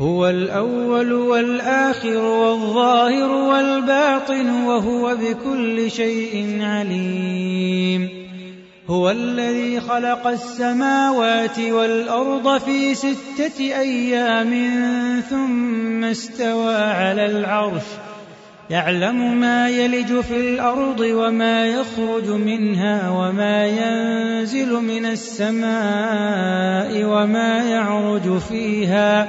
هو الأول والآخر والظاهر والباطن وهو بكل شيء عليم. هو الذي خلق السماوات والأرض في ستة أيام ثم استوى على العرش. يعلم ما يلج في الأرض وما يخرج منها وما ينزل من السماء وما يعرج فيها.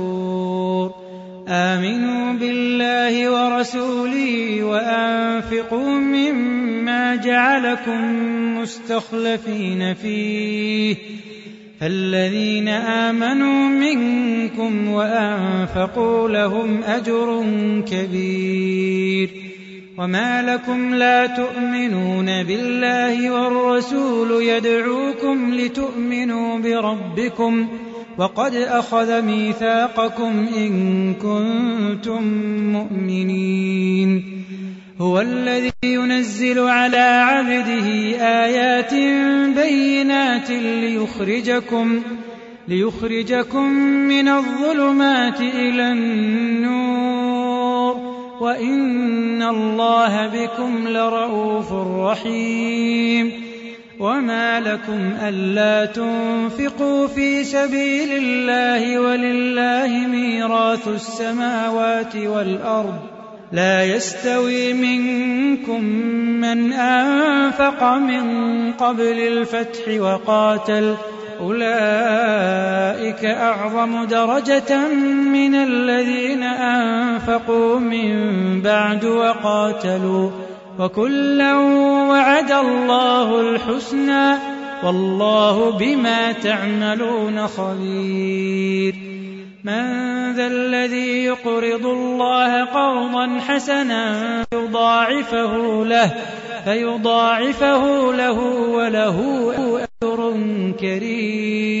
آمنوا بالله ورسوله وأنفقوا مما جعلكم مستخلفين فيه. فالذين آمنوا منكم وأنفقوا لهم أجر كبير. وما لكم لا تؤمنون بالله والرسول يدعوكم لتؤمنوا بربكم وقد أخذ ميثاقكم إن كنتم مؤمنين. هو الذي ينزل على عبده آيات بينات ليخرجكم ليخرجكم من الظلمات إلى النور. وإن الله بكم لرءوف رحيم. وما لكم الا تنفقوا في سبيل الله ولله ميراث السماوات والارض لا يستوي منكم من انفق من قبل الفتح وقاتل اولئك اعظم درجه من الذين انفقوا من بعد وقاتلوا وكلا وعد الله الحسنى والله بما تعملون خبير. من ذا الذي يقرض الله قرضا حسنا يضاعفه له فيضاعفه له وله أجر كريم.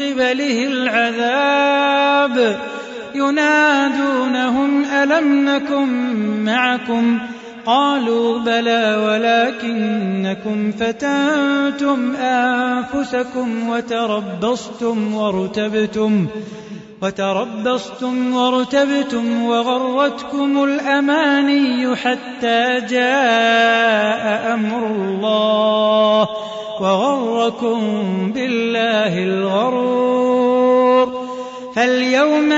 قبله العذاب. ينادونهم ألم نكن معكم؟ قالوا بلى ولكنكم فتنتم أنفسكم وتربصتم وارتبتم وتربصتم وارتبتم وغرتكم الأماني حتى جاء أمر الله وغركم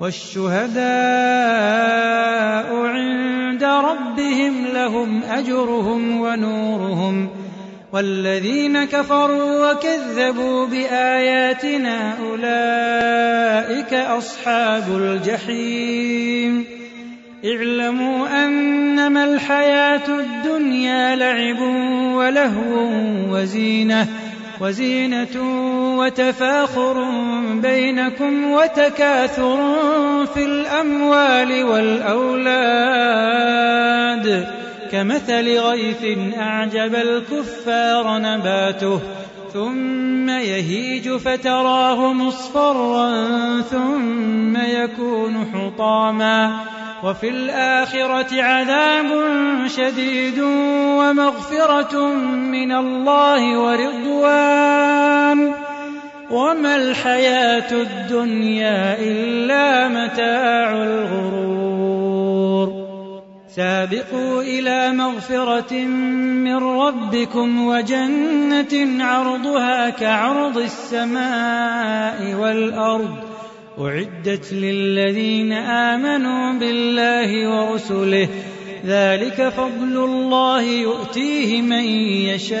والشهداء عند ربهم لهم أجرهم ونورهم والذين كفروا وكذبوا بآياتنا أولئك أصحاب الجحيم. اعلموا أنما الحياة الدنيا لعب ولهو وزينة وزينة وتفاخر بينكم وتكاثر في الأموال والأولاد. كمثل غيث أعجب الكفار نباته ثم يهيج فتراه مصفرا ثم يكون حطاما. وفي الآخرة عذاب شديد ومغفرة من الله ورضوان. وما الحياة الدنيا إلا متاع الغرور. سابقوا إلى مغفرة من ربكم وجنة عرضها كعرض السماء والأرض. أعدت للذين آمنوا بالله ورسله. ذلك فضل الله يؤتيه من يشاء.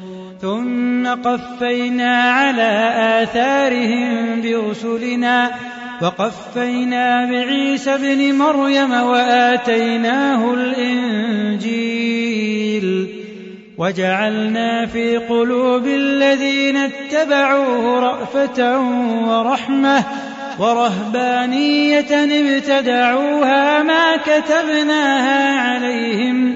ثم قفينا على آثارهم برسلنا وقفينا بعيسى ابن مريم وآتيناه الإنجيل وجعلنا في قلوب الذين اتبعوه رأفة ورحمة ورهبانية ابتدعوها ما كتبناها عليهم